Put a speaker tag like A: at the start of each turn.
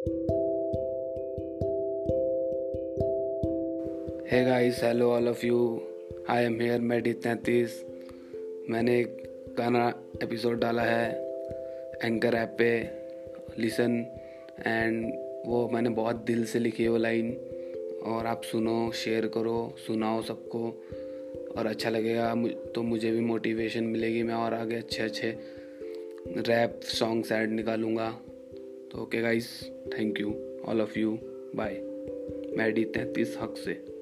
A: Hey guys hello all of you I am here Maddy तैंतीस मैंने एक गाना एपिसोड डाला है एंकर ऐप पे लिसन एंड वो मैंने बहुत दिल से लिखी है वो लाइन और आप सुनो शेयर करो, सुनाओ सबको, और अच्छा लगेगा तो मुझे भी मोटिवेशन मिलेगी, मैं और आगे अच्छे अच्छे रैप सॉन्ग्स ऐड निकालूँगा. तो okay guys thank you all of you bye Maddy तैंतीस हक से.